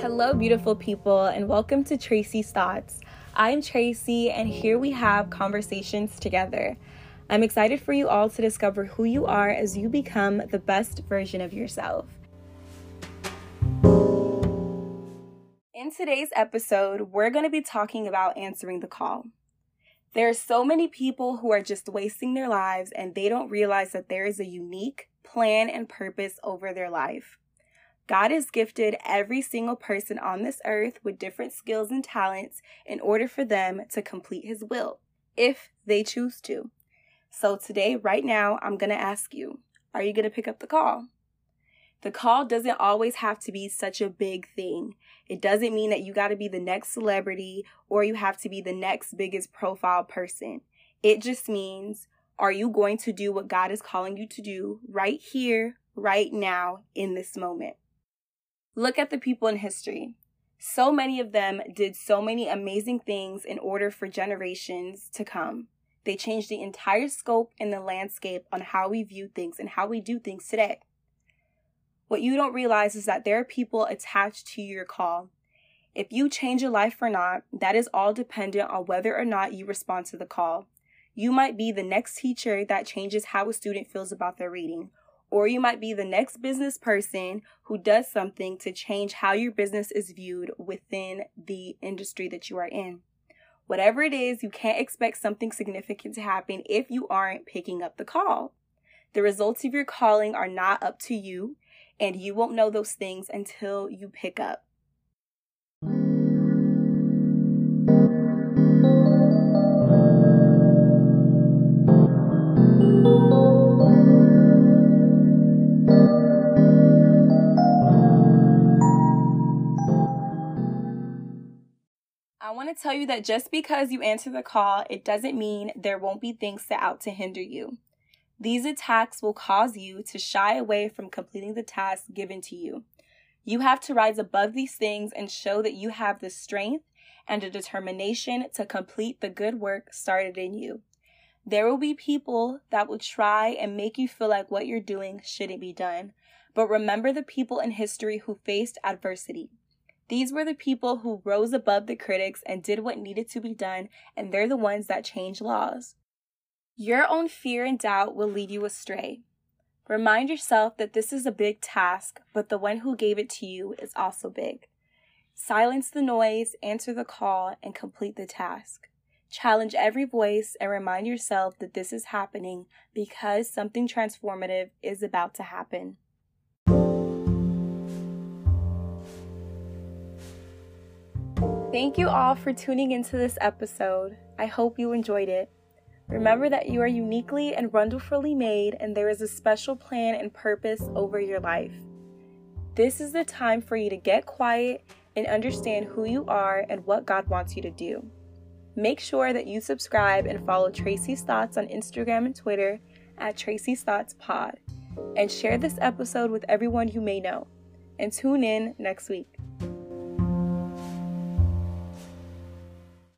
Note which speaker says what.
Speaker 1: Hello, beautiful people, and welcome to Tracy's Thoughts. I'm Tracy, and here we have conversations together. I'm excited for you all to discover who you are as you become the best version of yourself. In today's episode, we're going to be talking about answering the call. There are so many people who are just wasting their lives and they don't realize that there is a unique plan and purpose over their life. God has gifted every single person on this earth with different skills and talents in order for them to complete His will, if they choose to. So, today, right now, I'm going to ask you are you going to pick up the call? The call doesn't always have to be such a big thing. It doesn't mean that you got to be the next celebrity or you have to be the next biggest profile person. It just means, are you going to do what God is calling you to do right here, right now, in this moment? Look at the people in history. So many of them did so many amazing things in order for generations to come. They changed the entire scope and the landscape on how we view things and how we do things today. What you don't realize is that there are people attached to your call. If you change your life or not, that is all dependent on whether or not you respond to the call. You might be the next teacher that changes how a student feels about their reading, or you might be the next business person who does something to change how your business is viewed within the industry that you are in. Whatever it is, you can't expect something significant to happen if you aren't picking up the call. The results of your calling are not up to you, and you won't know those things until you pick up. To tell you that just because you answer the call, it doesn't mean there won't be things set out to hinder you. These attacks will cause you to shy away from completing the task given to you. You have to rise above these things and show that you have the strength and a determination to complete the good work started in you. There will be people that will try and make you feel like what you're doing shouldn't be done. But remember the people in history who faced adversity. These were the people who rose above the critics and did what needed to be done, and they're the ones that change laws. Your own fear and doubt will lead you astray. Remind yourself that this is a big task, but the one who gave it to you is also big. Silence the noise, answer the call, and complete the task. Challenge every voice and remind yourself that this is happening because something transformative is about to happen. Thank you all for tuning into this episode. I hope you enjoyed it. Remember that you are uniquely and wonderfully made, and there is a special plan and purpose over your life. This is the time for you to get quiet and understand who you are and what God wants you to do. Make sure that you subscribe and follow Tracy's Thoughts on Instagram and Twitter at Tracy's Thoughts Pod, and share this episode with everyone you may know. And tune in next week.